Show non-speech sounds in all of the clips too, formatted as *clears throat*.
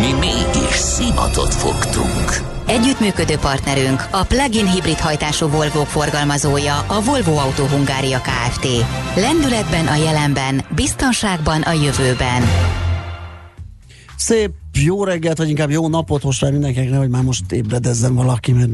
Mi mégis szimatot fogtunk. Együttműködő partnerünk a plug-in hibrid hajtású Volvo forgalmazója a Volvo Auto Hungária Kft. Lendületben a jelenben, biztonságban a jövőben. Szép jó reggelt, vagy inkább jó napot most már mindenkinek, hogy már most ébredezzen valaki, mert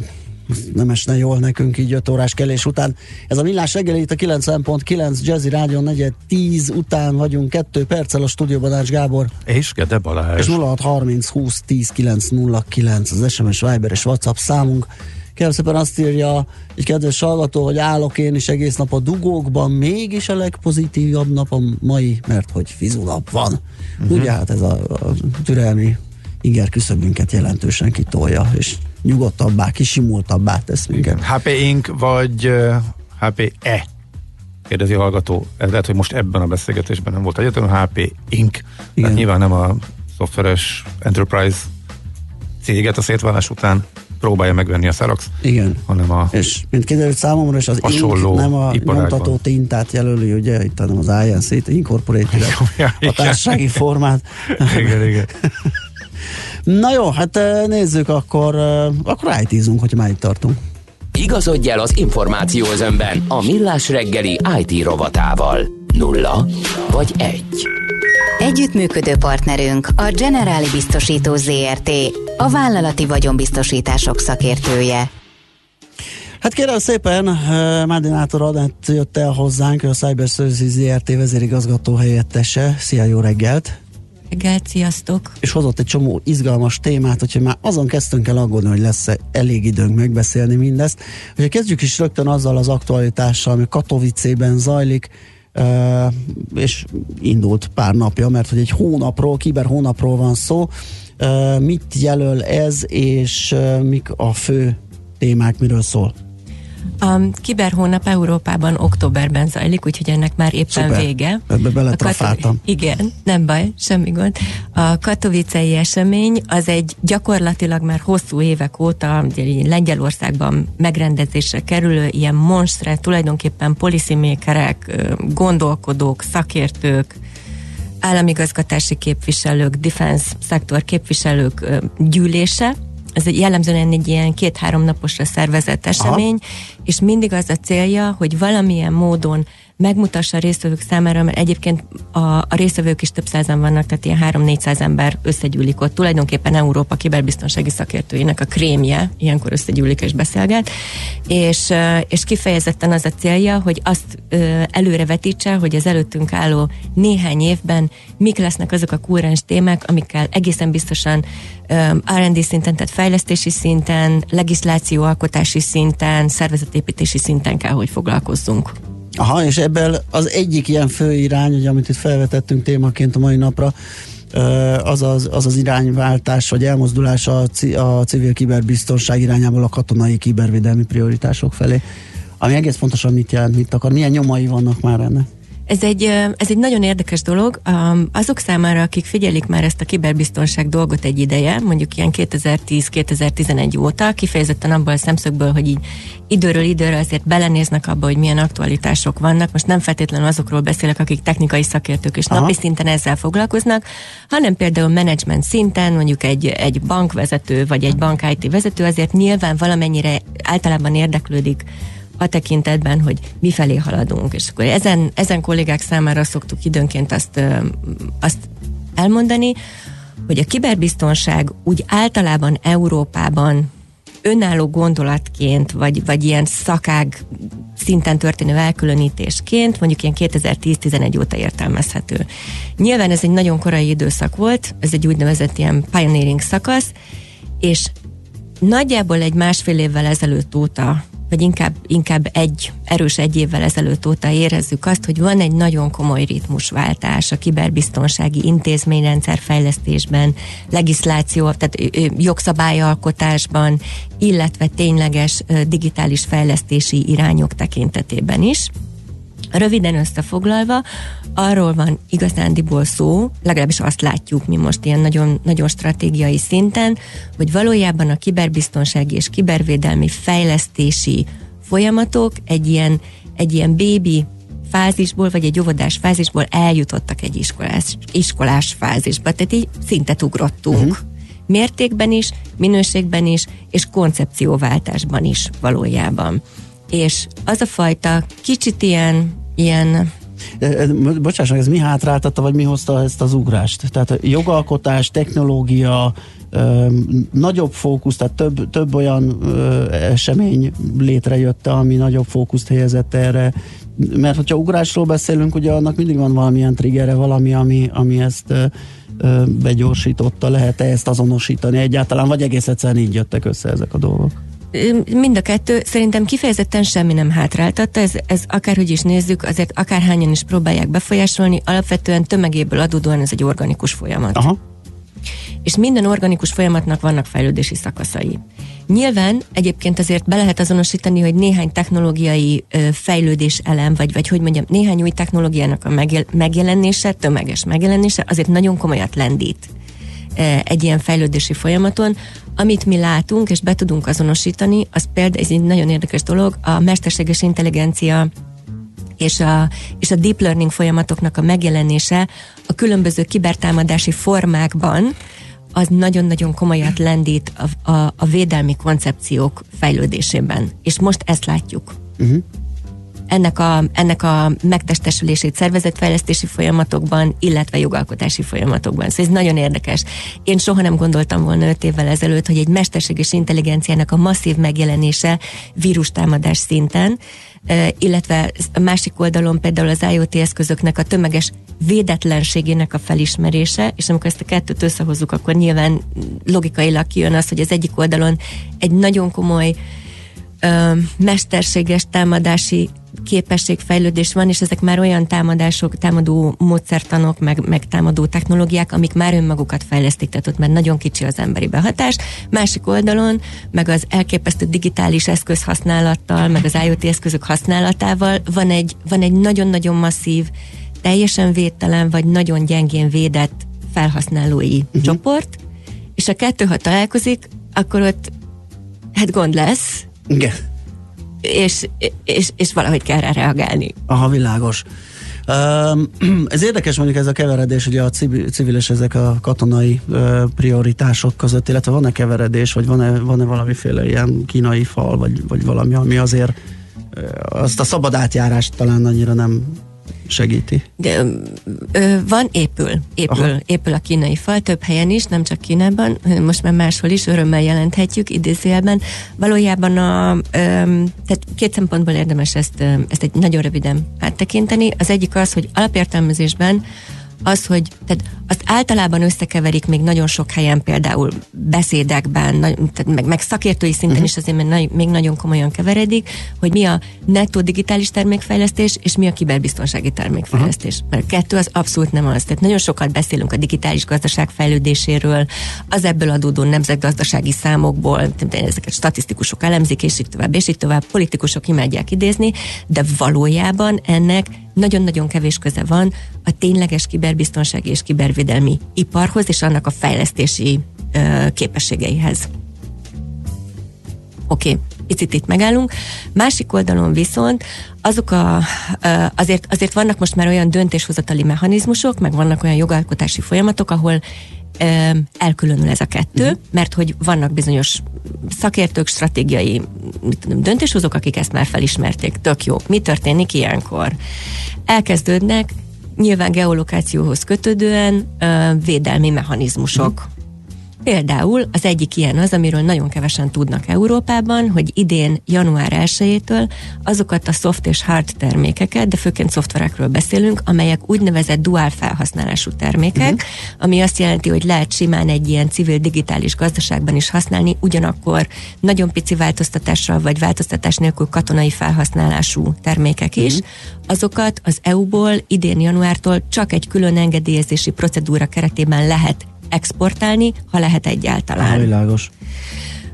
nem esne jól nekünk így 5 órás kelés után. Ez a millás reggeli itt a 90.9 Jazzy Rádió 4 10 után vagyunk, 2 perccel a stúdióban Ács Gábor. És Gede Balázs. És 0630 20 10 909 az SMS Viber és WhatsApp számunk. Kérem szépen azt írja egy kedves hallgató, hogy állok én is egész nap a dugókban, mégis a legpozitívabb nap a mai, mert hogy fizulap van. Uh-huh. Ugye hát ez a, a türelmi inger küszöbünket jelentősen kitolja, és nyugodtabbá, kisimultabbá tesz minket. HP Inc. vagy uh, HP-E? Kérdezi a hallgató. Ez lehet, hogy most ebben a beszélgetésben nem volt egyetem, HP Inc. Igen. Tehát nyilván nem a szoftveres enterprise céget a szétválás után próbálja megvenni a Xerox, Igen. hanem a És mint kiderült számomra, és az Inc. nem a nyomtató tintát jelöli, ugye, itt hanem az INC-t, Incorporated, *laughs* a társasági formát. igen, igen. *laughs* Na jó, hát nézzük akkor, akkor it hogy már itt tartunk. Igazodj el az információ özönben a Millás reggeli IT rovatával. Nulla vagy egy. Együttműködő partnerünk a Generáli Biztosító ZRT, a vállalati vagyonbiztosítások szakértője. Hát kérem szépen, Mádinátor Adett jött el hozzánk, a Cyber Services ZRT vezérigazgató helyettese. Szia, jó reggelt! Reggelt, sziasztok! És hozott egy csomó izgalmas témát, hogyha már azon kezdtünk el aggódni, hogy lesz-e elég időnk megbeszélni mindezt. Hogyha kezdjük is rögtön azzal az aktualitással, ami Katowice-ben zajlik, és indult pár napja, mert hogy egy hónapról, kiber hónapról van szó. Mit jelöl ez, és mik a fő témák, miről szól? A kiberhónap Európában októberben zajlik, úgyhogy ennek már éppen Szuper. vége. Ebbe beletrafáltam. Igen, nem baj, semmi gond. A katovicei esemény az egy gyakorlatilag már hosszú évek óta Lengyelországban megrendezésre kerülő ilyen monstre, tulajdonképpen policymakerek, gondolkodók, szakértők, államigazgatási képviselők, defense szektor képviselők gyűlése, ez egy jellemzően egy ilyen két-három naposra szervezett esemény, Aha. és mindig az a célja, hogy valamilyen módon megmutassa a résztvevők számára, mert egyébként a, a résztvevők is több százan vannak, tehát ilyen 3-400 ember összegyűlik ott. Tulajdonképpen Európa kiberbiztonsági szakértőinek a krémje, ilyenkor összegyűlik és beszélget, és, és kifejezetten az a célja, hogy azt előrevetítse, hogy az előttünk álló néhány évben mik lesznek azok a kúrens témák, amikkel egészen biztosan R&D szinten, tehát fejlesztési szinten, legislációalkotási szinten, szervezetépítési szinten kell, hogy foglalkozzunk. Aha, és ebből az egyik ilyen fő irány, ugye, amit itt felvetettünk témaként a mai napra, az az, az, az irányváltás, vagy elmozdulás a, a civil kiberbiztonság irányából a katonai kibervédelmi prioritások felé. Ami egész pontosan mit jelent, mit akar, milyen nyomai vannak már ennek? Ez egy, ez egy nagyon érdekes dolog. Azok számára, akik figyelik már ezt a kiberbiztonság dolgot egy ideje, mondjuk ilyen 2010-2011 óta, kifejezetten abból a szemszögből, hogy így időről időre azért belenéznek abba, hogy milyen aktualitások vannak. Most nem feltétlenül azokról beszélek, akik technikai szakértők és Aha. napi szinten ezzel foglalkoznak, hanem például menedzsment szinten, mondjuk egy, egy bankvezető vagy egy bank IT vezető azért nyilván valamennyire általában érdeklődik a tekintetben, hogy mifelé haladunk. És akkor ezen, ezen kollégák számára szoktuk időnként azt, azt elmondani, hogy a kiberbiztonság úgy általában Európában önálló gondolatként, vagy, vagy ilyen szakág szinten történő elkülönítésként mondjuk ilyen 2010-11 óta értelmezhető. Nyilván ez egy nagyon korai időszak volt, ez egy úgynevezett ilyen pioneering szakasz, és nagyjából egy másfél évvel ezelőtt óta vagy inkább, inkább egy erős egy évvel ezelőtt óta érezzük azt, hogy van egy nagyon komoly ritmusváltás a kiberbiztonsági intézményrendszer fejlesztésben, legisláció, tehát jogszabályalkotásban, illetve tényleges digitális fejlesztési irányok tekintetében is. Röviden összefoglalva, arról van igazándiból szó, legalábbis azt látjuk mi most ilyen nagyon, nagyon stratégiai szinten, hogy valójában a kiberbiztonsági és kibervédelmi fejlesztési folyamatok egy ilyen, egy ilyen bébi fázisból, vagy egy óvodás fázisból eljutottak egy iskolás, iskolás fázisba. Tehát így szintet ugrottunk. Uh-huh. Mértékben is, minőségben is, és koncepcióváltásban is valójában. És az a fajta kicsit ilyen ilyen Bocsáss meg, ez mi hátráltatta, vagy mi hozta ezt az ugrást? Tehát jogalkotás, technológia, nagyobb fókusz, tehát több, több olyan esemény létrejött, ami nagyobb fókuszt helyezett erre. Mert hogyha ugrásról beszélünk, ugye annak mindig van valamilyen triggere, valami, ami, ami ezt ö, begyorsította, lehet-e ezt azonosítani egyáltalán, vagy egész egyszerűen így jöttek össze ezek a dolgok? Mind a kettő szerintem kifejezetten semmi nem hátráltatta, ez, ez akárhogy is nézzük, azért akárhányan is próbálják befolyásolni, alapvetően tömegéből adódóan ez egy organikus folyamat. Aha. És minden organikus folyamatnak vannak fejlődési szakaszai. Nyilván egyébként azért be lehet azonosítani, hogy néhány technológiai ö, fejlődés elem, vagy, vagy hogy mondjam, néhány új technológiának a megjel, megjelenése, tömeges megjelenése azért nagyon komolyat lendít egy ilyen fejlődési folyamaton, amit mi látunk és be tudunk azonosítani, az például, ez egy nagyon érdekes dolog, a mesterséges intelligencia és a, és a deep learning folyamatoknak a megjelenése a különböző kibertámadási formákban, az nagyon-nagyon komolyat lendít a, a, a védelmi koncepciók fejlődésében. És most ezt látjuk. Uh-huh ennek a, ennek a megtestesülését szervezetfejlesztési folyamatokban, illetve jogalkotási folyamatokban. Szóval ez nagyon érdekes. Én soha nem gondoltam volna öt évvel ezelőtt, hogy egy mesterséges intelligenciának a masszív megjelenése vírustámadás szinten, illetve a másik oldalon például az IoT eszközöknek a tömeges védetlenségének a felismerése, és amikor ezt a kettőt összehozzuk, akkor nyilván logikailag kijön az, hogy az egyik oldalon egy nagyon komoly mesterséges támadási képességfejlődés van, és ezek már olyan támadások, támadó módszertanok, meg, meg támadó technológiák, amik már önmagukat fejlesztik, tehát ott már nagyon kicsi az emberi behatás. Másik oldalon, meg az elképesztő digitális eszköz használattal, meg az IoT eszközök használatával van egy, van egy nagyon-nagyon masszív, teljesen védtelen, vagy nagyon gyengén védett felhasználói uh-huh. csoport, és a kettő, ha találkozik, akkor ott hát gond lesz. Igen és, és, és valahogy kell rá reagálni. Aha, világos. *clears throat* Ez érdekes mondjuk ez a keveredés, ugye a civil és ezek a katonai prioritások között, illetve van-e keveredés, vagy van-e, van-e valamiféle ilyen kínai fal, vagy, vagy valami, ami azért azt a szabad átjárást talán annyira nem segíti? De, ö, van, épül. Épül, Aha. épül a kínai fal több helyen is, nem csak Kínában, most már máshol is örömmel jelenthetjük idézőjelben. Valójában a, ö, tehát két szempontból érdemes ezt, ezt egy nagyon röviden áttekinteni. Az egyik az, hogy alapértelmezésben az, hogy tehát azt általában összekeverik még nagyon sok helyen, például beszédekben, tehát meg, meg szakértői szinten uh-huh. is azért mert még nagyon komolyan keveredik, hogy mi a nettó digitális termékfejlesztés, és mi a kiberbiztonsági termékfejlesztés. Uh-huh. Mert a kettő az abszolút nem az. Tehát nagyon sokat beszélünk a digitális gazdaság fejlődéséről, az ebből adódó nemzetgazdasági számokból, ezeket statisztikusok elemzik, és így tovább, és így tovább, politikusok imádják idézni, de valójában ennek nagyon-nagyon kevés köze van a tényleges kiberbiztonsági és kibervédelmi iparhoz és annak a fejlesztési ö, képességeihez. Oké, okay, picit itt megállunk. Másik oldalon viszont azok a, azért, azért vannak most már olyan döntéshozatali mechanizmusok, meg vannak olyan jogalkotási folyamatok, ahol elkülönül ez a kettő, uh-huh. mert hogy vannak bizonyos szakértők, stratégiai mit tudom, döntéshozók, akik ezt már felismerték. Tök jó. Mi történik ilyenkor? Elkezdődnek nyilván geolokációhoz kötődően védelmi mechanizmusok. Például az egyik ilyen az, amiről nagyon kevesen tudnak Európában, hogy idén január 1-től azokat a soft és hard termékeket, de főként szoftverekről beszélünk, amelyek úgynevezett dual felhasználású termékek, uh-huh. ami azt jelenti, hogy lehet simán egy ilyen civil digitális gazdaságban is használni, ugyanakkor nagyon pici változtatással vagy változtatás nélkül katonai felhasználású termékek is. Uh-huh. Azokat az EU-ból idén januártól csak egy külön engedélyezési procedúra keretében lehet exportálni, ha lehet egyáltalán. Világos.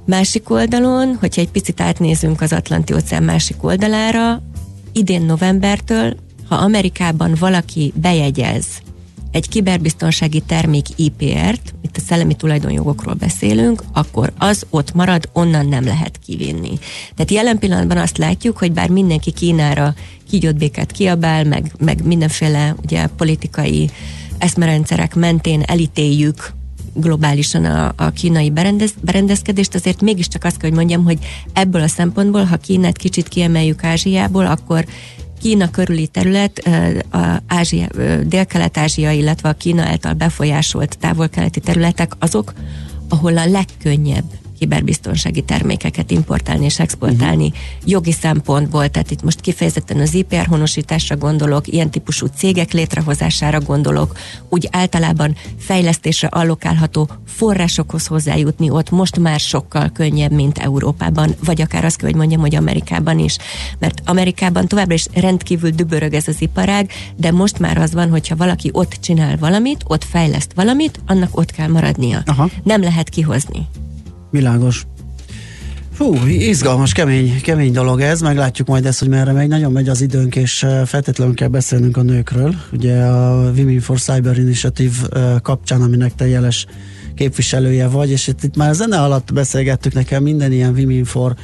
Másik oldalon, hogyha egy picit átnézünk az Atlanti óceán másik oldalára, idén novembertől, ha Amerikában valaki bejegyez egy kiberbiztonsági termék IPR-t, itt a szellemi tulajdonjogokról beszélünk, akkor az ott marad, onnan nem lehet kivinni. Tehát jelen pillanatban azt látjuk, hogy bár mindenki Kínára kígyótbéket kiabál, meg, meg mindenféle ugye, politikai eszmerendszerek mentén elítéljük globálisan a, a kínai berendez, berendezkedést, azért mégiscsak azt kell, hogy mondjam, hogy ebből a szempontból, ha Kínát kicsit kiemeljük Ázsiából, akkor Kína körüli terület, a Ázsia, Dél-Kelet-Ázsia, illetve a Kína által befolyásolt távol-keleti területek azok, ahol a legkönnyebb kiberbiztonsági termékeket importálni és exportálni uh-huh. jogi szempontból, tehát itt most kifejezetten az IPR honosításra gondolok, ilyen típusú cégek létrehozására gondolok, úgy általában fejlesztésre allokálható forrásokhoz hozzájutni ott most már sokkal könnyebb, mint Európában, vagy akár azt kell, hogy mondjam, hogy Amerikában is. Mert Amerikában továbbra is rendkívül dübörög ez az iparág, de most már az van, hogyha valaki ott csinál valamit, ott fejleszt valamit, annak ott kell maradnia. Aha. Nem lehet kihozni. Világos. Fú, izgalmas, kemény, kemény dolog ez, meglátjuk majd ezt, hogy merre megy. Nagyon megy az időnk, és feltétlenül kell beszélnünk a nőkről. Ugye a Women for Cyber Initiative kapcsán, aminek te jeles képviselője vagy, és itt, itt már a zene alatt beszélgettük nekem, minden ilyen Women for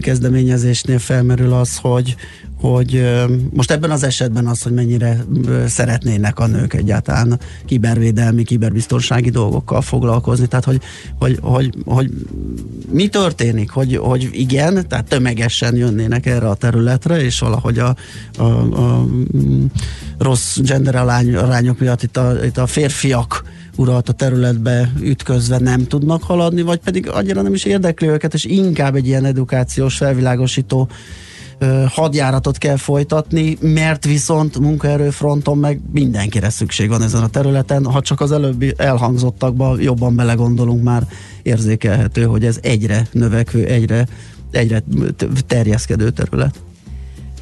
kezdeményezésnél felmerül az, hogy, hogy most ebben az esetben az, hogy mennyire szeretnének a nők egyáltalán kibervédelmi, kiberbiztonsági dolgokkal foglalkozni, tehát hogy, hogy, hogy, hogy mi történik, hogy, hogy igen, tehát tömegesen jönnének erre a területre, és valahogy a, a, a rossz gender arányok miatt itt a, itt a férfiak uralt a területbe ütközve nem tudnak haladni, vagy pedig annyira nem is érdekli őket, és inkább egy ilyen edukációs, felvilágosító hadjáratot kell folytatni, mert viszont munkaerőfronton meg mindenkire szükség van ezen a területen. Ha csak az előbbi elhangzottakba jobban belegondolunk, már érzékelhető, hogy ez egyre növekvő, egyre, egyre terjeszkedő terület.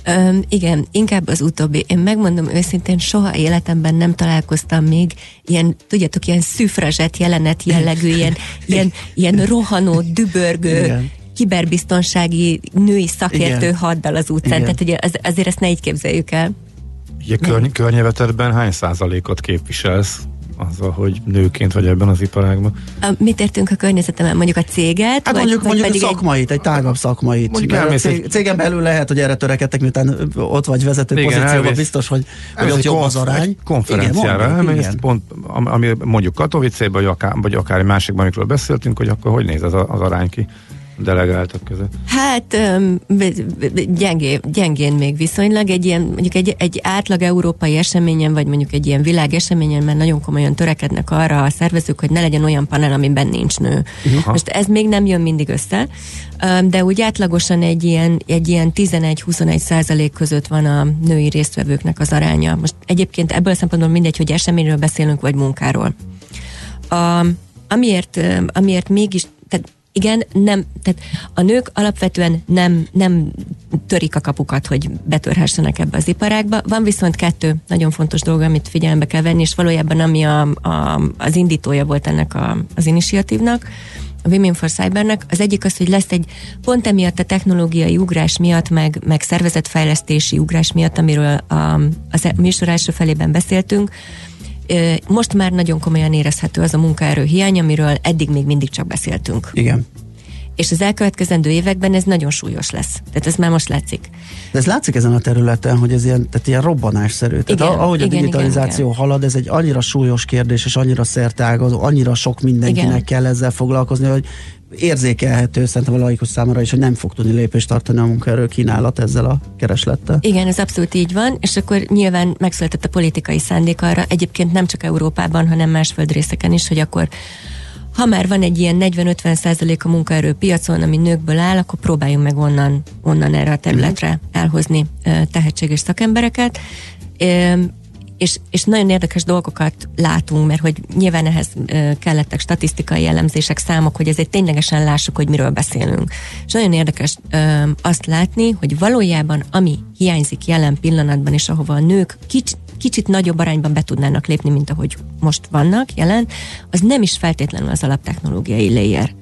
Um, igen, inkább az utóbbi. Én megmondom őszintén, soha életemben nem találkoztam még ilyen, tudjátok, ilyen szüfrazsett jelenet jellegű, *laughs* ilyen, ilyen, ilyen rohanó, dübörgő, igen kiberbiztonsági női szakértő Igen. haddal az utcán. Igen. Tehát ugye az, azért ezt ne így képzeljük el. Ugye körny- környevetedben hány százalékot képviselsz azzal, hogy nőként vagy ebben az iparágban. A, mit értünk a környezetemben? Mondjuk a céget? Hát vagy, mondjuk, vagy mondjuk a szakmait, egy, egy tágabb szakmait. Mondjuk a cég, cégen belül lehet, hogy erre törekedtek, miután ott vagy vezető igen, pozícióban, elvész, biztos, hogy, hogy ott jobb az arány. konferenciára igen, mondjuk, igen. pont, ami mondjuk Katowice, vagy akár, vagy akár egy másikban, amikről beszéltünk, hogy akkor hogy néz az, az arány ki? Delegáltak között? Hát gyengé, gyengén még viszonylag. Egy ilyen, mondjuk egy, egy átlag európai eseményen, vagy mondjuk egy ilyen világ eseményen, mert nagyon komolyan törekednek arra a szervezők, hogy ne legyen olyan panel, amiben nincs nő. Uh-huh. Most ez még nem jön mindig össze, de úgy átlagosan egy ilyen, egy ilyen 11-21 százalék között van a női résztvevőknek az aránya. Most egyébként ebből a szempontból mindegy, hogy eseményről beszélünk, vagy munkáról. A, amiért, amiért mégis, igen, nem, tehát a nők alapvetően nem, nem törik a kapukat, hogy betörhessenek ebbe az iparágba. Van viszont kettő nagyon fontos dolog, amit figyelembe kell venni, és valójában ami a, a, az indítója volt ennek a, az initiatívnak, a Women for Cybernek. Az egyik az, hogy lesz egy pont emiatt a technológiai ugrás miatt, meg, meg szervezetfejlesztési ugrás miatt, amiről a, az műsor első felében beszéltünk, most már nagyon komolyan érezhető az a munkaerő hiány, amiről eddig még mindig csak beszéltünk. Igen. És az elkövetkezendő években ez nagyon súlyos lesz. Tehát ez már most látszik. De ez látszik ezen a területen, hogy ez ilyen, tehát ilyen robbanásszerű. Tehát igen, ahogy igen, a digitalizáció igen, halad, ez egy annyira súlyos kérdés, és annyira szertágazó, annyira sok mindenkinek igen. kell ezzel foglalkozni, hogy érzékelhető szerintem a laikus számára is, hogy nem fog tudni lépést tartani a munkaerő kínálat ezzel a kereslettel. Igen, ez abszolút így van, és akkor nyilván megszületett a politikai szándék arra, egyébként nem csak Európában, hanem más földrészeken is, hogy akkor ha már van egy ilyen 40-50 százalék a munkaerőpiacon, ami nőkből áll, akkor próbáljunk meg onnan, onnan erre a területre elhozni tehetséges szakembereket és, és nagyon érdekes dolgokat látunk, mert hogy nyilván ehhez kellettek statisztikai jellemzések, számok, hogy ezért ténylegesen lássuk, hogy miről beszélünk. És nagyon érdekes azt látni, hogy valójában ami hiányzik jelen pillanatban, és ahova a nők kicsit kicsit nagyobb arányban be tudnának lépni, mint ahogy most vannak jelen, az nem is feltétlenül az alaptechnológiai layer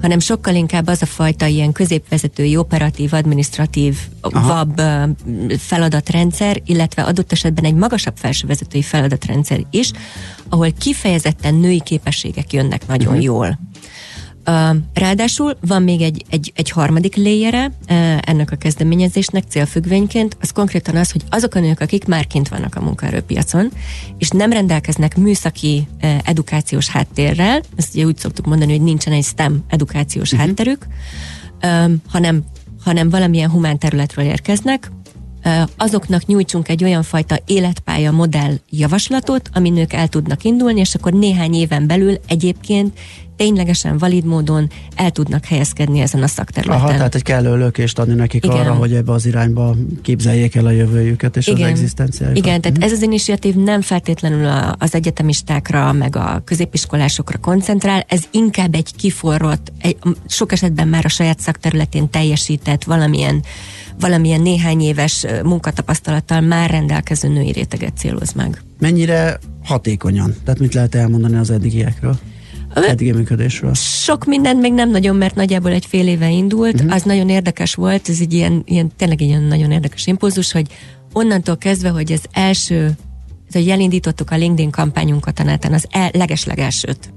hanem sokkal inkább az a fajta ilyen középvezetői, operatív, administratív, vab feladatrendszer, illetve adott esetben egy magasabb felsővezetői feladatrendszer is, ahol kifejezetten női képességek jönnek nagyon uh-huh. jól. Ráadásul van még egy, egy, egy harmadik léjere ennek a kezdeményezésnek célfüggvényként, az konkrétan az, hogy azok a nők, akik már kint vannak a munkaerőpiacon, és nem rendelkeznek műszaki edukációs háttérrel, ezt ugye úgy szoktuk mondani, hogy nincsen egy STEM edukációs uh-huh. hátterük, hanem, hanem valamilyen humán területről érkeznek, azoknak nyújtsunk egy olyan fajta életpálya modell javaslatot, ami nők el tudnak indulni, és akkor néhány éven belül egyébként ténylegesen valid módon el tudnak helyezkedni ezen a szakterületen. Aha, tehát egy kellő lökést adni nekik Igen. arra, hogy ebbe az irányba képzeljék el a jövőjüket és Igen. az egzisztenciájukat. Igen, tehát mhm. ez az initiatív nem feltétlenül az egyetemistákra, meg a középiskolásokra koncentrál, ez inkább egy kiforrott, egy, sok esetben már a saját szakterületén teljesített valamilyen valamilyen néhány éves munkatapasztalattal már rendelkező női réteget céloz meg. Mennyire hatékonyan? Tehát mit lehet elmondani az eddigiekről? eddigi működésről? Sok mindent még nem nagyon, mert nagyjából egy fél éve indult. Uh-huh. Az nagyon érdekes volt, ez egy ilyen, ilyen tényleg egy ilyen nagyon érdekes impulzus, hogy onnantól kezdve, hogy az első, hogy elindítottuk a LinkedIn kampányunkat a neten, az el, legeslegelsőt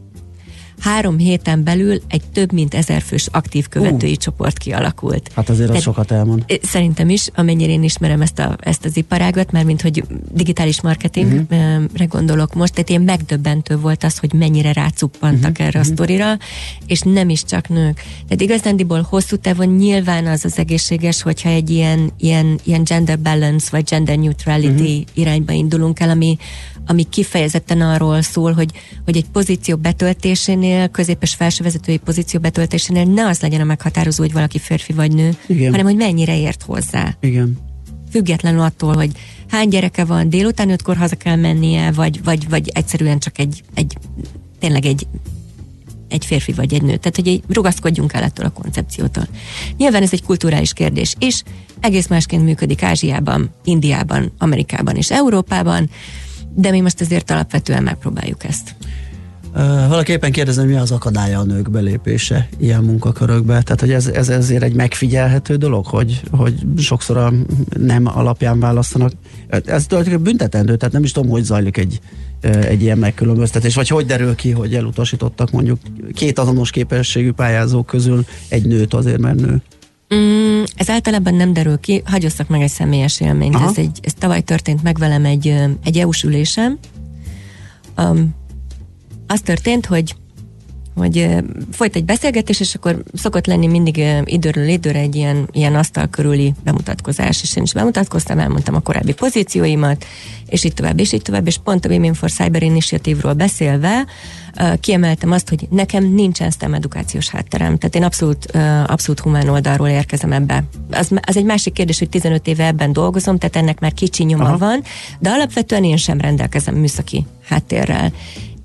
három héten belül egy több mint ezer fős aktív követői uh. csoport kialakult. Hát azért az sokat elmond. Szerintem is, amennyire én ismerem ezt, a, ezt az iparágat, mert mint hogy digitális marketingre uh-huh. gondolok most, tehát ilyen megdöbbentő volt az, hogy mennyire rácuppantak uh-huh. erre a uh-huh. sztorira, és nem is csak nők. Tehát igazándiból hosszú távon nyilván az az egészséges, hogyha egy ilyen, ilyen, ilyen gender balance, vagy gender neutrality uh-huh. irányba indulunk el, ami, ami kifejezetten arról szól, hogy, hogy egy pozíció betöltésénél, közép- és felsővezetői pozíció betöltésénél ne az legyen a meghatározó, hogy valaki férfi vagy nő, Igen. hanem hogy mennyire ért hozzá. Igen. Függetlenül attól, hogy hány gyereke van, délután ötkor haza kell mennie, vagy, vagy, vagy egyszerűen csak egy, egy tényleg egy egy férfi vagy egy nő. Tehát, hogy egy, rugaszkodjunk el ettől a koncepciótól. Nyilván ez egy kulturális kérdés is, egész másként működik Ázsiában, Indiában, Amerikában és Európában de mi most azért alapvetően megpróbáljuk ezt. Uh, valaképpen kérdezem, mi az akadálya a nők belépése ilyen munkakörökbe? Tehát, hogy ez, ez ezért egy megfigyelhető dolog, hogy, hogy sokszor a nem alapján választanak. Ez tulajdonképpen büntetendő, tehát nem is tudom, hogy zajlik egy, egy ilyen megkülönböztetés, vagy hogy derül ki, hogy elutasítottak mondjuk két azonos képességű pályázók közül egy nőt azért, mert nő. Mm, ez általában nem derül ki, hagyosszak meg egy személyes élményt. Ez, egy, ez tavaly történt meg velem egy, egy EU-s ülésem. Um, az történt, hogy hogy folyt egy beszélgetés, és akkor szokott lenni mindig időről időre egy ilyen, ilyen asztal körüli bemutatkozás, és én is bemutatkoztam, elmondtam a korábbi pozícióimat, és így tovább, és így tovább, és pont a Women for Cyber Initiative-ról beszélve kiemeltem azt, hogy nekem nincsen STEM edukációs hátterem, tehát én abszolút, abszolút humán oldalról érkezem ebbe. Az, az egy másik kérdés, hogy 15 éve ebben dolgozom, tehát ennek már kicsi nyoma Aha. van, de alapvetően én sem rendelkezem műszaki háttérrel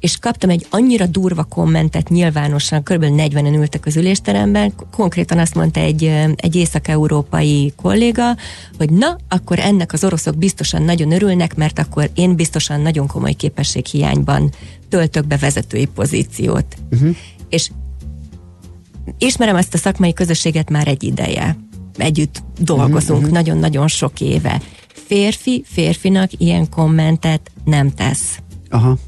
és kaptam egy annyira durva kommentet nyilvánosan, kb. 40-en ültek az ülésteremben, konkrétan azt mondta egy, egy észak-európai kolléga, hogy na, akkor ennek az oroszok biztosan nagyon örülnek, mert akkor én biztosan nagyon komoly képességhiányban töltök be vezetői pozíciót. Uh-huh. És ismerem ezt a szakmai közösséget már egy ideje. Együtt dolgozunk uh-huh. nagyon-nagyon sok éve. Férfi férfinak ilyen kommentet nem tesz. Aha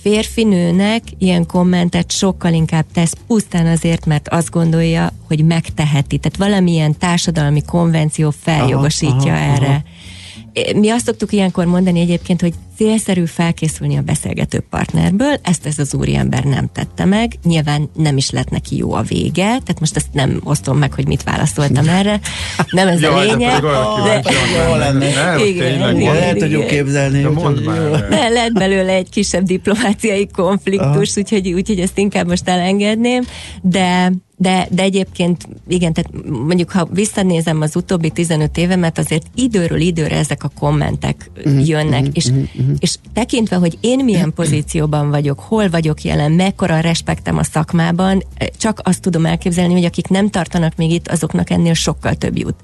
férfi nőnek ilyen kommentet sokkal inkább tesz pusztán azért, mert azt gondolja, hogy megteheti. Tehát valamilyen társadalmi konvenció feljogosítja aha, aha, erre. Aha. Mi azt szoktuk ilyenkor mondani egyébként, hogy célszerű felkészülni a beszélgető partnerből, ezt ez az úriember nem tette meg, nyilván nem is lett neki jó a vége, tehát most ezt nem osztom meg, hogy mit válaszoltam *laughs* erre, nem ez a lényeg. De... Jó lenne. El tudjuk képzelni. De lehet belőle egy kisebb diplomáciai konfliktus, úgyhogy, úgyhogy ezt inkább most elengedném, de de, de egyébként igen, tehát mondjuk ha visszanézem az utóbbi 15 évemet, azért időről időre ezek a kommentek mm jönnek, mm és, mm és tekintve, hogy én milyen *clears throat* pozícióban vagyok, hol vagyok jelen, mekkora respektem a szakmában, csak azt tudom elképzelni, hogy akik nem tartanak még itt, azoknak ennél sokkal több jut.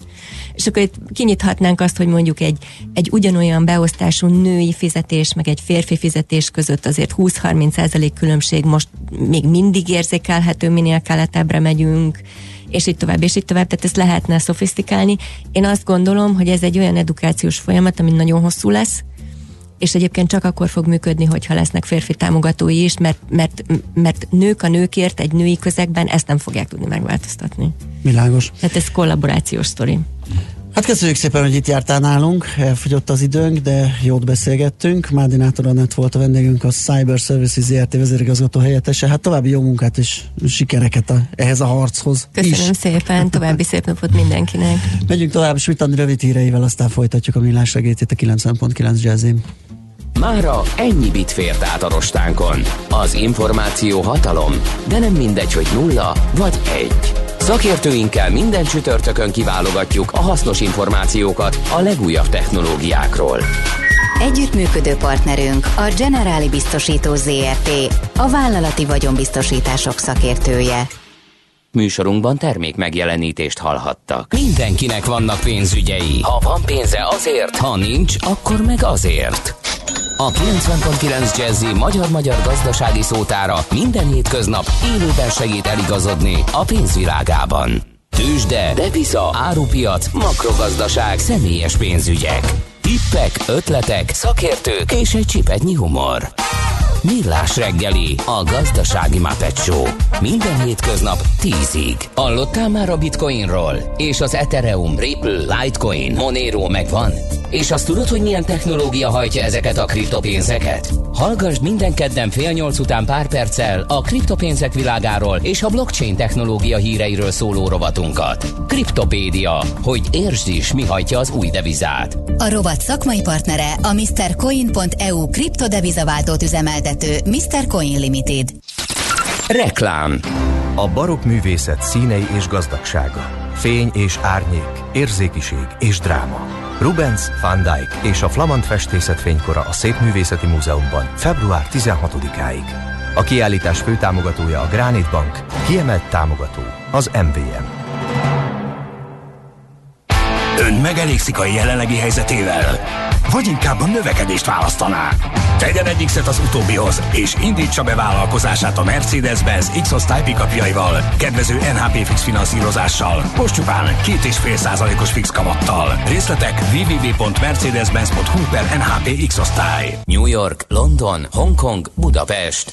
És akkor itt kinyithatnánk azt, hogy mondjuk egy, egy ugyanolyan beosztású női fizetés, meg egy férfi fizetés között azért 20-30 százalék különbség most még mindig érzékelhető, minél keletebbre megyünk, és így tovább, és így tovább, tehát ezt lehetne szofisztikálni. Én azt gondolom, hogy ez egy olyan edukációs folyamat, ami nagyon hosszú lesz, és egyébként csak akkor fog működni, hogyha lesznek férfi támogatói is, mert, mert, mert nők a nőkért egy női közegben ezt nem fogják tudni megváltoztatni. Világos. Tehát ez kollaborációs sztori. Hát köszönjük szépen, hogy itt jártál nálunk, elfogyott az időnk, de jót beszélgettünk. Nátor Anett volt a vendégünk, a Cyber Services ZRT vezérigazgató helyettese. Hát további jó munkát és sikereket a, ehhez a harchoz. Köszönöm is. szépen, további szép napot mindenkinek. Megyünk tovább Svitani rövid híreivel, aztán folytatjuk a millás segítét a 90.9 jazzin. Mára ennyi bit fért át a rostánkon. Az információ hatalom, de nem mindegy, hogy nulla vagy egy. Szakértőinkkel minden csütörtökön kiválogatjuk a hasznos információkat a legújabb technológiákról. Együttműködő partnerünk a Generáli Biztosító ZRT, a vállalati vagyonbiztosítások szakértője. Műsorunkban termék megjelenítést hallhattak. Mindenkinek vannak pénzügyei. Ha van pénze azért, ha nincs, akkor meg azért. A 90.9 Jazzy magyar-magyar gazdasági szótára minden hétköznap élőben segít eligazodni a pénzvilágában. Tősde, devisa, árupiac, makrogazdaság, személyes pénzügyek. Tippek, ötletek, szakértők és egy csipetnyi humor. Millás reggeli, a gazdasági Muppet Show. Minden hétköznap 10-ig. Hallottál már a Bitcoinról? És az Ethereum, Ripple, Litecoin, Monero megvan? És azt tudod, hogy milyen technológia hajtja ezeket a kriptopénzeket? Hallgassd minden kedden fél nyolc után pár perccel a kriptopénzek világáról és a blockchain technológia híreiről szóló rovatunkat. Kriptopédia, hogy értsd is, mi hajtja az új devizát. A rovat szakmai partnere a MrCoin.eu kriptodevizaváltót üzemeltető Mr. Coin Limited. Reklám A barokk művészet színei és gazdagsága, fény és árnyék, érzékiség és dráma Rubens, Van Dyck és a Flamand festészet fénykora a Szépművészeti Múzeumban február 16-áig. A kiállítás főtámogatója a Granit Bank, kiemelt támogató az MVM. Ön megelégszik a jelenlegi helyzetével? Vagy inkább a növekedést választaná? Tegyen egy X-et az utóbbihoz, és indítsa be vállalkozását a Mercedes-Benz X-osztály pickupjaival, kedvező NHP fix finanszírozással, most csupán 2,5%-os fix kamattal. Részletek www.mercedes-benz.hu per NHP X-osztály. New York, London, Hongkong, Budapest.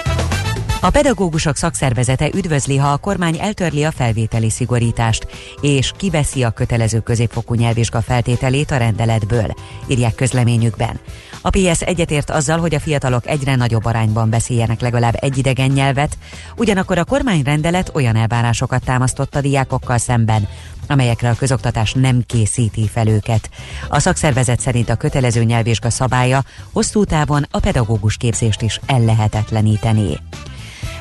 A pedagógusok szakszervezete üdvözli, ha a kormány eltörli a felvételi szigorítást, és kiveszi a kötelező középfokú nyelvvizsga feltételét a rendeletből, írják közleményükben. A PS egyetért azzal, hogy a fiatalok egyre nagyobb arányban beszéljenek legalább egy idegen nyelvet, ugyanakkor a kormányrendelet olyan elvárásokat támasztott a diákokkal szemben, amelyekre a közoktatás nem készíti fel őket. A szakszervezet szerint a kötelező nyelvvizsga szabálya hosszú távon a pedagógus képzést is ellehetetleníteni.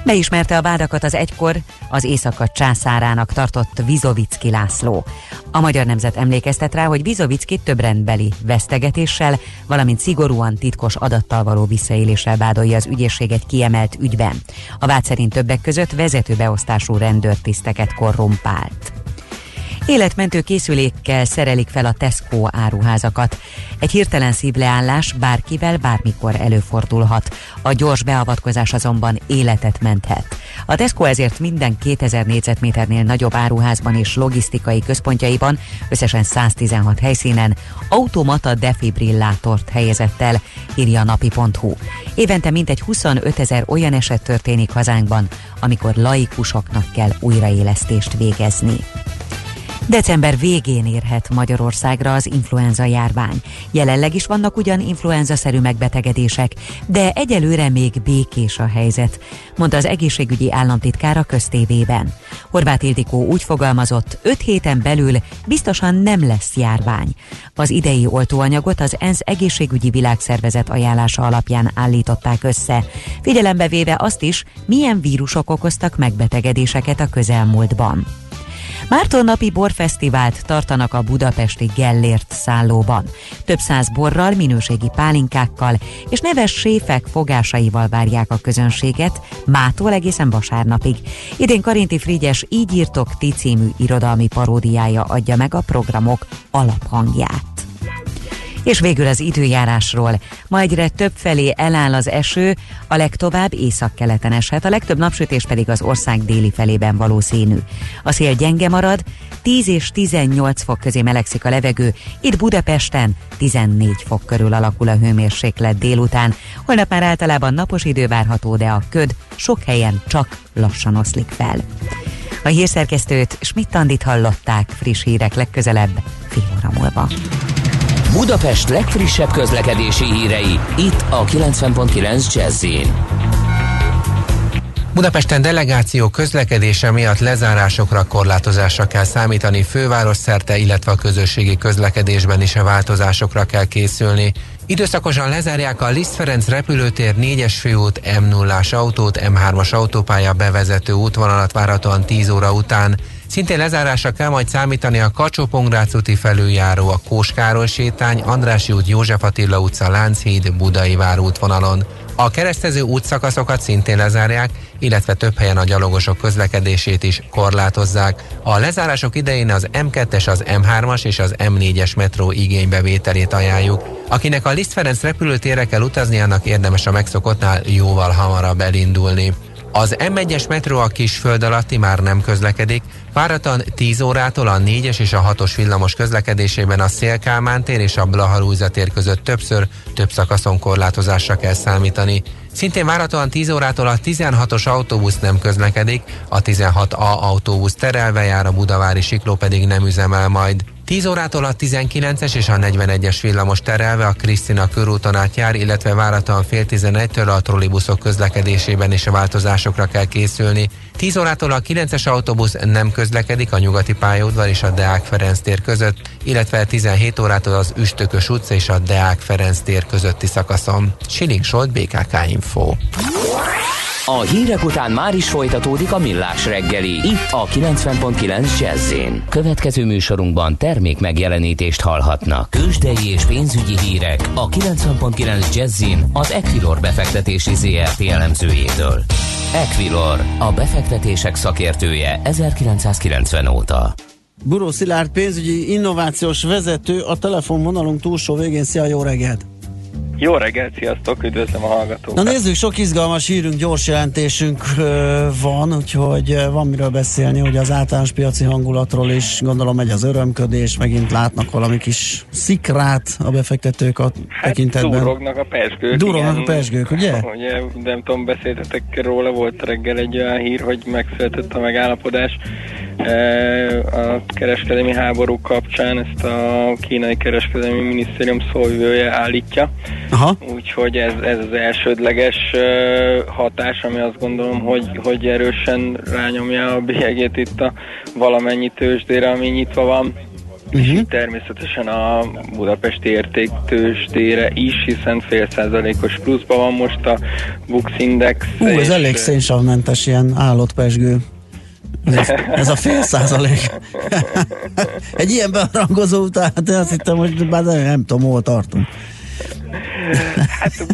Beismerte a vádakat az egykor az éjszaka császárának tartott Vizovicki László. A magyar nemzet emlékeztet rá, hogy Vizovicki több rendbeli vesztegetéssel, valamint szigorúan titkos adattal való visszaéléssel vádolja az ügyészség egy kiemelt ügyben. A vád szerint többek között vezető beosztású rendőrtiszteket korrumpált Életmentő készülékkel szerelik fel a Tesco áruházakat. Egy hirtelen szívleállás bárkivel bármikor előfordulhat. A gyors beavatkozás azonban életet menthet. A Tesco ezért minden 2000 négyzetméternél nagyobb áruházban és logisztikai központjaiban, összesen 116 helyszínen automata defibrillátort helyezett el, írja a napi.hu. Évente mintegy 25 ezer olyan eset történik hazánkban, amikor laikusoknak kell újraélesztést végezni. December végén érhet Magyarországra az influenza járvány. Jelenleg is vannak ugyan influenza-szerű megbetegedések, de egyelőre még békés a helyzet, mondta az egészségügyi államtitkár a köztévében. Horváth Ildikó úgy fogalmazott, 5 héten belül biztosan nem lesz járvány. Az idei oltóanyagot az ENSZ egészségügyi világszervezet ajánlása alapján állították össze, figyelembe véve azt is, milyen vírusok okoztak megbetegedéseket a közelmúltban. Márton napi borfesztivált tartanak a budapesti Gellért szállóban. Több száz borral, minőségi pálinkákkal és neves séfek fogásaival várják a közönséget mától egészen vasárnapig. Idén Karinti Frigyes Így írtok ti című irodalmi paródiája adja meg a programok alaphangját. És végül az időjárásról. Ma egyre több felé eláll az eső, a legtovább északkeleten eshet, a legtöbb napsütés pedig az ország déli felében valószínű. A szél gyenge marad, 10 és 18 fok közé melegszik a levegő, itt Budapesten 14 fok körül alakul a hőmérséklet délután. Holnap már általában napos idő várható, de a köd sok helyen csak lassan oszlik fel. A hírszerkesztőt Schmidt-Tandit hallották friss hírek legközelebb fél óra múlva. Budapest legfrissebb közlekedési hírei, itt a 90.9 jazz Budapesten delegáció közlekedése miatt lezárásokra, korlátozásra kell számítani főváros szerte, illetve a közösségi közlekedésben is a változásokra kell készülni. Időszakosan lezárják a Liszt Ferenc repülőtér 4-es főút m 0 autót, M3-as autópálya bevezető útvonalat várhatóan 10 óra után. Szintén lezárásra kell majd számítani a kacsó úti felüljáró, a Kóskároly sétány, Andrási út, József Attila utca, Lánchíd, Budai útvonalon. A keresztező útszakaszokat szintén lezárják, illetve több helyen a gyalogosok közlekedését is korlátozzák. A lezárások idején az M2-es, az M3-as és az M4-es metró igénybevételét ajánljuk. Akinek a Liszt Ferenc repülőtérre kell utazni, annak érdemes a megszokottnál jóval hamarabb elindulni. Az M1-es metró a föld alatti már nem közlekedik, Váratan 10 órától a 4-es és a 6-os villamos közlekedésében a Szélkálmán tér és a Blahalújza tér között többször, több szakaszon korlátozásra kell számítani. Szintén várhatóan 10 órától a 16-os autóbusz nem közlekedik, a 16A autóbusz terelve jár, a Budavári Sikló pedig nem üzemel majd. 10 órától a 19-es és a 41-es villamos terelve a Krisztina körúton átjár, illetve váratóan fél 11-től a trollibuszok közlekedésében is a változásokra kell készülni. 10 órától a 9-es autóbusz nem közlekedik a nyugati pályaudvar és a Deák Ferenc tér között, illetve 17 órától az Üstökös utca és a Deák Ferenc tér közötti szakaszon. Siling Solt, BKK Info. A hírek után már is folytatódik a millás reggeli. Itt a 90.9 jazz Következő műsorunkban termék megjelenítést hallhatnak. Kősdei és pénzügyi hírek a 90.9 jazz az Equilor befektetési ZRT elemzőjétől. Equilor, a befektetések szakértője 1990 óta. Buró Szilárd pénzügyi innovációs vezető a telefonvonalunk túlsó végén. Szia, jó reggelt! Jó reggelt, sziasztok, üdvözlöm a hallgatókat. Na nézzük, sok izgalmas hírünk, gyors jelentésünk van, úgyhogy van miről beszélni, hogy az általános piaci hangulatról is gondolom megy az örömködés, megint látnak valami kis szikrát a befektetők a hát tekintetben. durognak a pesgők. Durognak igen. a pesgők, ugye? *laughs* ugye? Nem tudom, beszéltetek róla, volt reggel egy olyan hír, hogy megszületett a megállapodás a kereskedelmi háború kapcsán ezt a kínai kereskedelmi minisztérium szóvivője állítja. Aha. Úgyhogy ez, ez az elsődleges hatás, ami azt gondolom, hogy, hogy erősen rányomja a bélyegét itt a valamennyi tőzsdére, ami nyitva van. Uh-huh. És természetesen a budapesti értéktősdére is, hiszen fél százalékos pluszban van most a Bux Index. Ú, ez elég szénsavmentes ilyen állott pesgő. Ez, ez a fél százalék. *laughs* Egy ilyen berangozó után, hát azt hittem, hogy bár nem tudom, hol tartunk. *laughs* Hát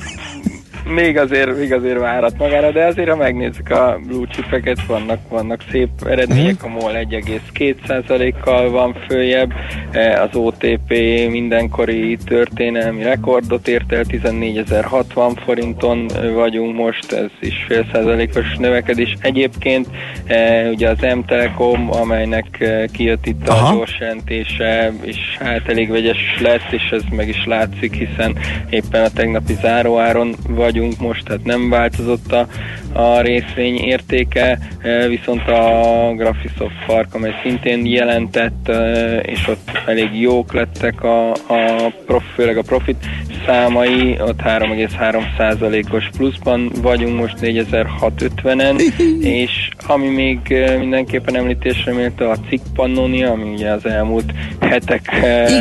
még azért, még azért várat magára, de azért, ha megnézzük a blue chipeket, vannak, vannak szép eredmények, a MOL 1,2%-kal van följebb, e, az OTP mindenkori történelmi rekordot ért el, 14.060 forinton vagyunk most, ez is fél százalékos növekedés. Egyébként e, ugye az M-Telekom, amelynek e, kijött itt Aha. a gyors jelentése, és hát elég vegyes lett, és ez meg is látszik, hiszen éppen a tegnapi záróáron vagyunk most, tehát nem változott a, a részvény értéke, e, viszont a Graphisoft Park, amely szintén jelentett, e, és ott elég jók lettek a, a prof, főleg a profit számai, ott 3,3%-os pluszban vagyunk most 4650-en, és ami még e, mindenképpen említésre méltó a cikk Pannonia, ami ugye az elmúlt hetek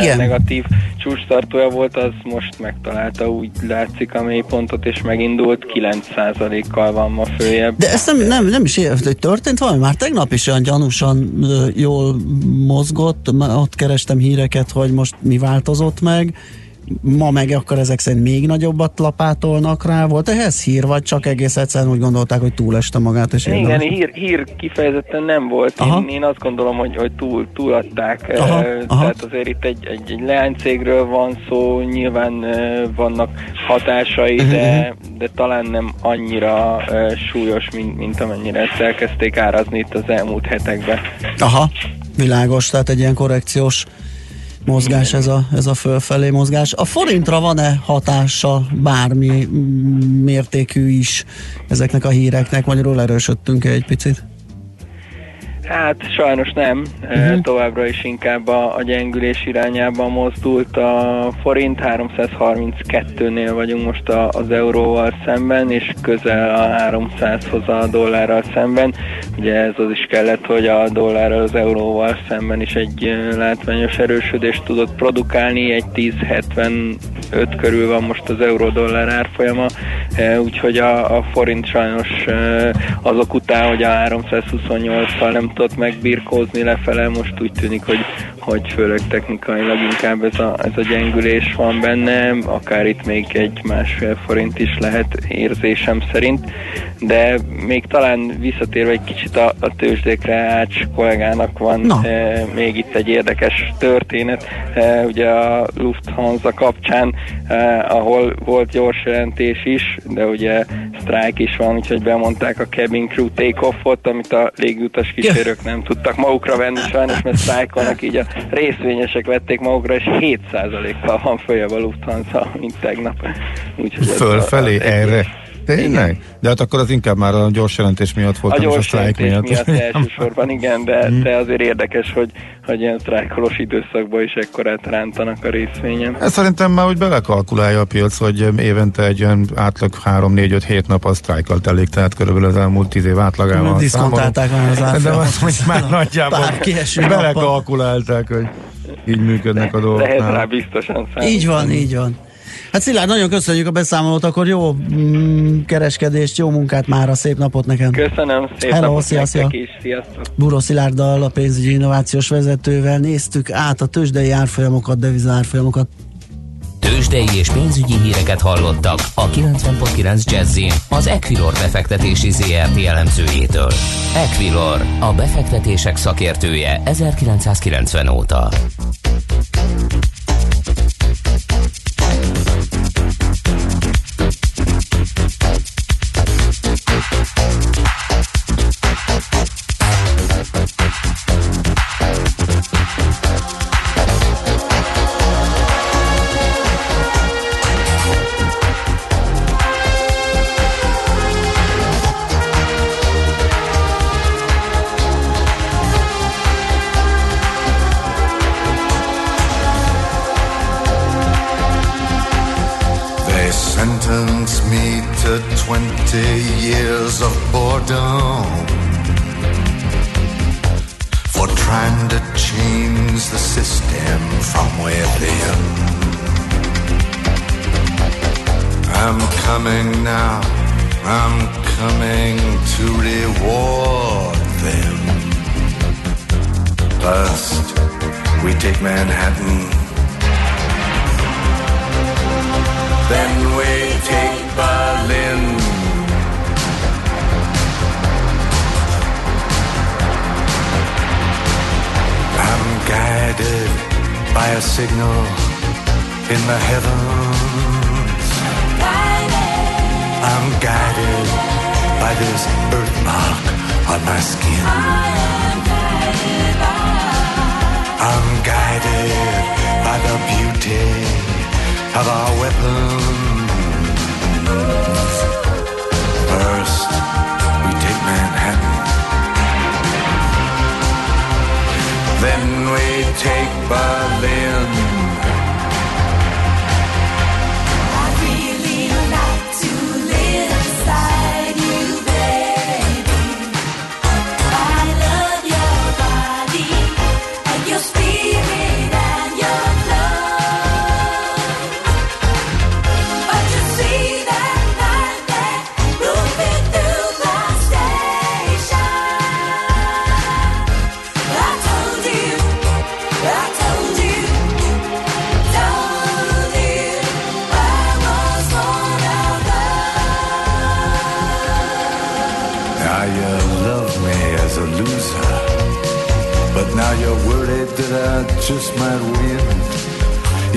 Igen. negatív csúcstartója volt, az most megtalálta, úgy látszik a mélypontot, és megindult, 9%-kal van ma följebb. De ezt nem, nem, nem is értem, hogy történt valami, már tegnap is olyan gyanúsan jól mozgott, ott kerestem híreket, hogy most mi változott meg, ma meg akkor ezek szerint még nagyobbat lapátolnak rá. Volt ehhez hír, vagy csak egész egyszerűen úgy gondolták, hogy túleste magát? És Igen, hír, hír kifejezetten nem volt. Én, én azt gondolom, hogy, hogy túl, túladták. Aha, Tehát aha. azért itt egy, egy, egy leánycégről van szó, nyilván vannak hatásai, uh-huh. de, mhm. de talán nem annyira súlyos, mint, mint amennyire ezt elkezdték árazni itt az elmúlt hetekben. Aha, világos, tehát egy ilyen korrekciós mozgás, ez a, ez a fölfelé mozgás. A forintra van-e hatása bármi mértékű is ezeknek a híreknek? Magyarul erősödtünk -e egy picit? Hát sajnos nem, uh-huh. továbbra is inkább a, a gyengülés irányában mozdult a forint, 332-nél vagyunk most a, az euróval szemben, és közel a 300-hoz a dollárral szemben. Ugye ez az is kellett, hogy a dollárral az euróval szemben is egy látványos erősödést tudott produkálni, egy 10.75 körül van most az euró-dollár árfolyama, úgyhogy a, a forint sajnos azok után, hogy a 328-kal nem tudott megbirkózni lefele, most úgy tűnik, hogy, hogy főleg technikailag inkább ez a, ez a gyengülés van benne, akár itt még egy másfél forint is lehet érzésem szerint, de még talán visszatérve egy kicsit a, a tőzsdékre, Ács kollégának van e, még itt egy érdekes történet, e, ugye a Lufthansa kapcsán, e, ahol volt gyors jelentés is, de ugye sztrájk is van, úgyhogy bemondták a cabin crew take-offot, amit a légutas kísérők nem tudtak magukra venni sajnos, mert sztrájkolnak, így a részvényesek vették magukra, és 7%-kal van följebb a Lufthansa, mint tegnap. Úgyhogy Fölfelé, erre? Tényleg? De hát akkor az inkább már a gyors jelentés miatt volt, a gyors a sztrájk miatt. miatt *laughs* elsősorban, igen, de, hmm. de azért érdekes, hogy, hogy ilyen sztrájkolós időszakban is ekkorát rántanak a részvényen. Ez hát szerintem már úgy belekalkulálja a piac, hogy évente egy olyan átlag 3-4-5-7 nap a sztrájkal telik, tehát körülbelül az elmúlt 10 év átlagával. Diszkontálták már az átlag. De azt hogy már *laughs* nagyjából belekalkulálták, hogy így működnek a dolgok. Lehet rá biztosan számítani. Így van, így van. Hát Szilárd, nagyon köszönjük a beszámolót, akkor jó mm, kereskedést, jó munkát már, a szép napot nekem. Köszönöm, szép Hello, napot szia, szia. is, sziasztok. Buró Szilárddal, a pénzügyi innovációs vezetővel néztük át a tőzsdei árfolyamokat, devizárfolyamokat. Tőzsdei és pénzügyi híreket hallottak a 90.9 jazz az Equilor befektetési ZRT elemzőjétől. Equilor, a befektetések szakértője 1990 óta. Birthmark on my skin. I'm guided by the beauty of our weapons. First, we take Manhattan. Then we take Berlin.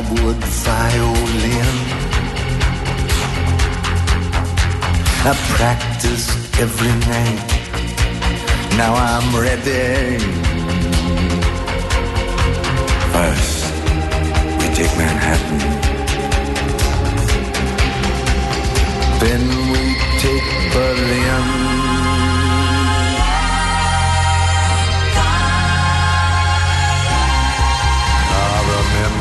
Plywood violin. I practice every night. Now I'm ready. First, we take Manhattan. Then we take Berlin.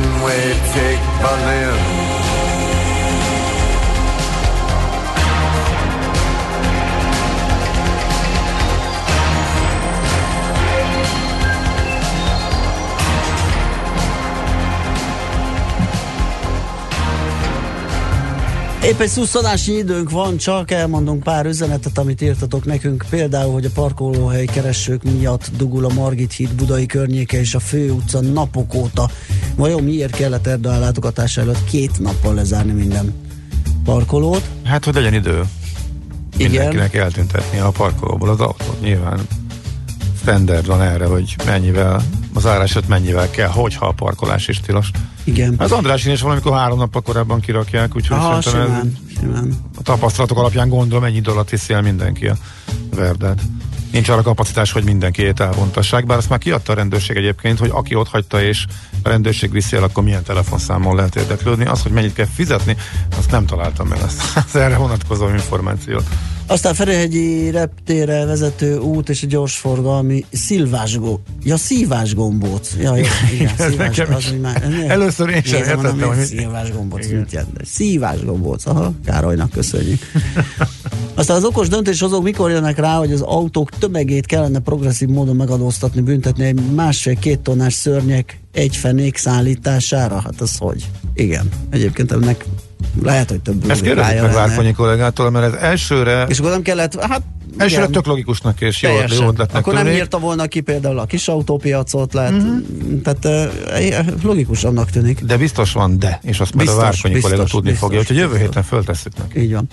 Then we take Berlin. Épp egy szusszanási időnk van, csak elmondunk pár üzenetet, amit írtatok nekünk. Például, hogy a parkolóhely keresők miatt dugul a Margit híd budai környéke és a fő utca napok óta. Vajon miért kellett Erdőál látogatása előtt két nappal lezárni minden parkolót? Hát, hogy legyen idő. Igen. Mindenkinek eltüntetni a parkolóból az autót. Nyilván standard van erre, hogy mennyivel az árásat mennyivel kell, hogyha a parkolás is tilos. Igen. Az Andrásin is valamikor három nappal korábban kirakják, úgyhogy Aha, simán, simán. a tapasztalatok alapján gondolom ennyi idő alatt viszi el mindenki a verdát. Nincs arra kapacitás, hogy mindenkiét elvontassák, bár azt már kiadta a rendőrség egyébként, hogy aki ott hagyta és a rendőrség viszi el, akkor milyen telefonszámon lehet érdeklődni. Az, hogy mennyit kell fizetni, azt nem találtam meg azt, *laughs* az erre vonatkozó információt. Aztán Ferihegyi reptére vezető út és a gyorsforgalmi szilvásgó, ja szívásgombóc. Ja, jó, *laughs* igen, szívás, nekem az, hogy már, *laughs* Először én sem értettem, hogy mit jelent. Szívásgombóc, aha, Károlynak köszönjük. Aztán az okos döntéshozók mikor jönnek rá, hogy az autók tömegét kellene progresszív módon megadóztatni, büntetni egy másfél-két tonnás szörnyek egy fenék szállítására? Hát az hogy? Igen. Egyébként ennek lehet, hogy több Ezt kérdezik meg. Várkonyi kollégától, mert ez elsőre, És akkor nem kellett, hát elsőre igen. tök logikusnak és jó, Teljesen. jó ötletnek Akkor nem tűnik. írta volna ki például a kis autópiacot, lehet, mm-hmm. tehát uh, logikus annak tűnik. De biztos van, de, és azt majd a Biztos, Várkonyi biztos, kolléga tudni biztos, fogja, úgyhogy jövő biztos. héten föltesszük neki. Így van.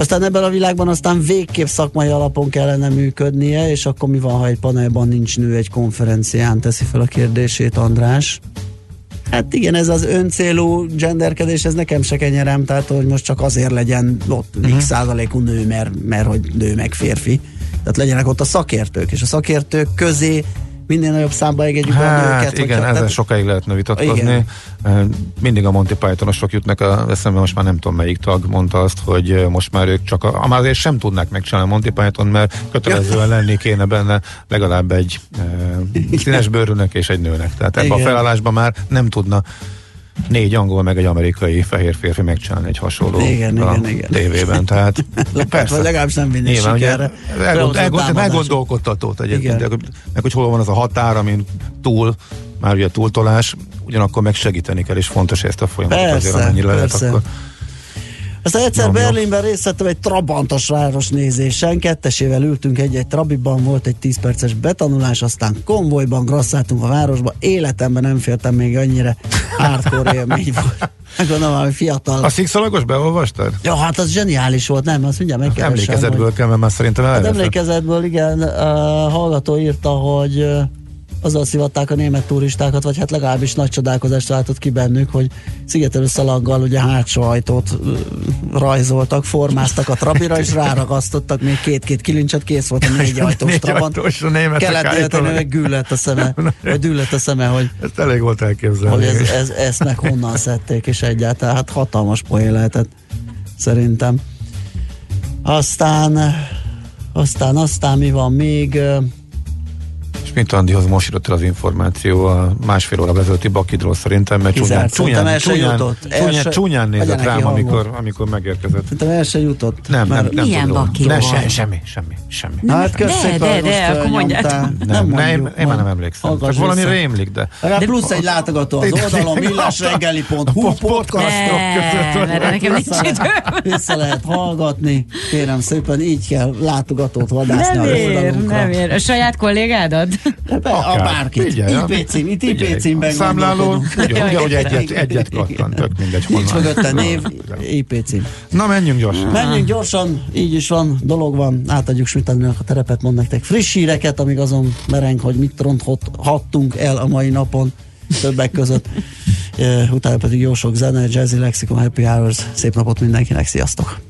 Aztán ebben a világban aztán végképp szakmai alapon kellene működnie, és akkor mi van, ha egy panelban nincs nő egy konferencián, teszi fel a kérdését András. Hát igen, ez az öncélú genderkedés, ez nekem se kenyerem, tehát hogy most csak azért legyen ott Mhm. x százalékú nő, mert, mert hogy nő meg férfi. Tehát legyenek ott a szakértők, és a szakértők közé minél nagyobb számba engedjük a Hát nőket. igen, ezen tehát- sokáig lehetne vitatkozni. Igen. Mindig a Monty Pythonosok jutnak a eszembe, most már nem tudom melyik tag mondta azt, hogy most már ők csak, a, azért sem tudnák megcsinálni a Monty Python, mert kötelezően lenni kéne benne legalább egy e, színes bőrűnek és egy nőnek. Tehát ebben a felállásban már nem tudna négy angol meg egy amerikai fehér férfi megcsinálni egy hasonló Igen, a igen, igen. tévében. Tehát *laughs* Persze. Vagy legalábbis nem vinni Nyilván, sikerre. elgond, elgond, elgondolkodtatót egyébként, Igen. meg hogy hol van az a határ, amin túl, már ugye túltolás, ugyanakkor meg segíteni kell, és fontos, ezt a folyamatot Persze, azért amennyire lehet, persze. akkor Aztán egyszer Nyomja. Berlinben részt vettem egy trabantos város nézésen, kettesével ültünk egy-egy trabiban, volt egy 10 perces betanulás, aztán konvojban grasszáltunk a városba, életemben nem féltem még annyira hardcore élmény volt. *laughs* Gondolom, hogy fiatal. A szikszalagos beolvastad? Ja, hát az zseniális volt, nem? Azt mindjárt megkeresem. Emlékezetből hogy- kell, mert már szerintem Hát elveszett. emlékezetből, igen, a hallgató írta, hogy ö, azzal szivatták a német turistákat, vagy hát legalábbis nagy csodálkozást váltott ki bennük, hogy szigetelő szalaggal ugye hátsó ajtót rajzoltak, formáztak a trabira, és ráragasztottak még két-két kilincset, kész volt a *laughs* négy ajtós trabant. meg güllett a szeme, *laughs* vagy a szeme, hogy Ezt elég volt elképzelni. hogy ez, ez, ezt meg honnan szedték, és egyáltalán hát hatalmas poén lehetett, szerintem. Aztán, aztán, aztán mi van még? Mint Andihoz most jutott el az információ a másfél óra ezelőtti bakidról szerintem, mert csúnyán, csúnyán, csúnyán, jutott. Csúnyán, se- csúnyán nézett rám, amikor, amikor megérkezett. Szerintem el se jutott. Nem, nem, nem Milyen tudom. baki Ne, se, semmi, semmi, semmi. Hát kösz De, de, de, akkor mondjátok. felnyomtál. Nem, nem, én, mondjuk, én már nem emlékszem. Csak valami rémlik, de Legalább plusz egy látogató az oldalon, *laughs* millásreggeli.hu podcastok Nem, nincs Vissza, lehet hallgatni. Kérem szépen, így kell látogatót vadászni Nem az ér, nem ér. A saját kollégádat? Be, a Akár. bárkit. Figyelj, IP cím, itt IP címben a Számláló, hogy egyet, egyet kattan, tök mindegy Nincs mögötte név, IP cím. Na menjünk gyorsan. Menjünk gyorsan, így is van, dolog van, átadjuk Smitaninak a terepet, mond nektek friss híreket, amíg azon mereng, hogy mit ronthattunk el a mai napon többek között. *laughs* Utána pedig jó sok zene, Jazzy Lexicon, Happy Hours. Szép napot mindenkinek, sziasztok!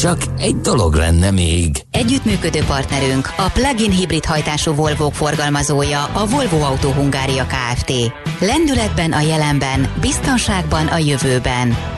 Csak egy dolog lenne még. Együttműködő partnerünk a plug-in hibrid hajtású Volvo forgalmazója a Volvo Autó Hungária Kft. Lendületben a jelenben, biztonságban a jövőben.